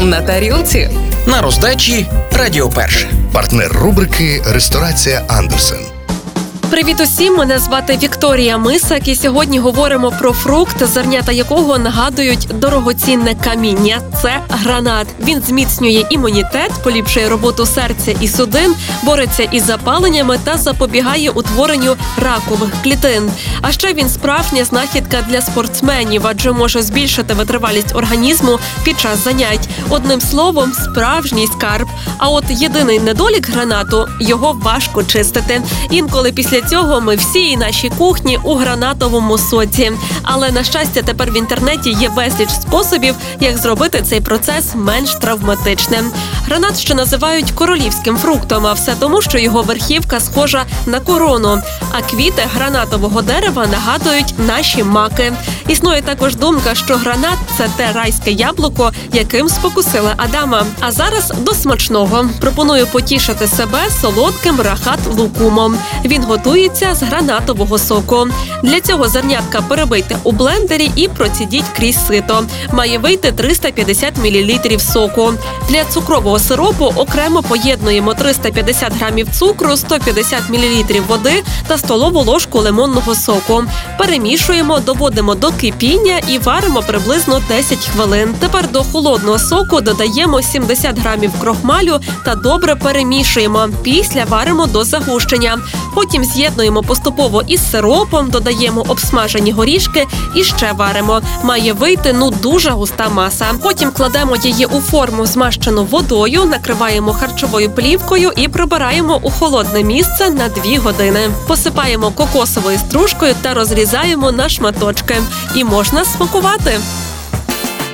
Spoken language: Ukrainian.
на тарілці. На роздачі Радіо Перше. Партнер рубрики Ресторація Андерсен. Привіт усім! Мене звати Вікторія Мисак, і сьогодні говоримо про фрукт, зернята якого нагадують дорогоцінне каміння. Це гранат. Він зміцнює імунітет, поліпшує роботу серця і судин, бореться із запаленнями та запобігає утворенню ракових клітин. А ще він справжня знахідка для спортсменів, адже може збільшити витривалість організму під час занять. Одним словом, справжній скарб. А от єдиний недолік гранату його важко чистити. Інколи після цього ми всі і наші кухні у гранатовому соці. Але на щастя, тепер в інтернеті є безліч способів, як зробити цей процес менш травматичним. Гранат що називають королівським фруктом, а все тому, що його верхівка схожа на корону. А квіти гранатового дерева нагадують наші маки. Існує також думка, що гранат це те райське яблуко, яким спокусила Адама. А зараз до смачного пропоную потішити себе солодким рахат лукумом. Він готується з гранатового соку. Для цього зернятка перебийте у блендері і процідіть крізь сито. Має вийти 350 мл соку. Для цукрового сиропу окремо поєднуємо 350 грамів цукру, 150 мл води та столову ложку лимонного соку. Перемішуємо, доводимо до кипіння і варимо приблизно 10 хвилин. Тепер до холодного соку додаємо 70 грамів крохмалю та добре перемішуємо. Після варимо до загущення. Потім з'єднуємо поступово із сиропом, додаємо обсмажені горішки і ще варимо. Має вийти ну дуже густа маса. Потім кладемо її у форму, змащену водою, накриваємо харчовою плівкою і прибираємо у холодне місце на 2 години. Посипаємо кокосовою стружкою та розрізаємо на шматочки. І можна смакувати.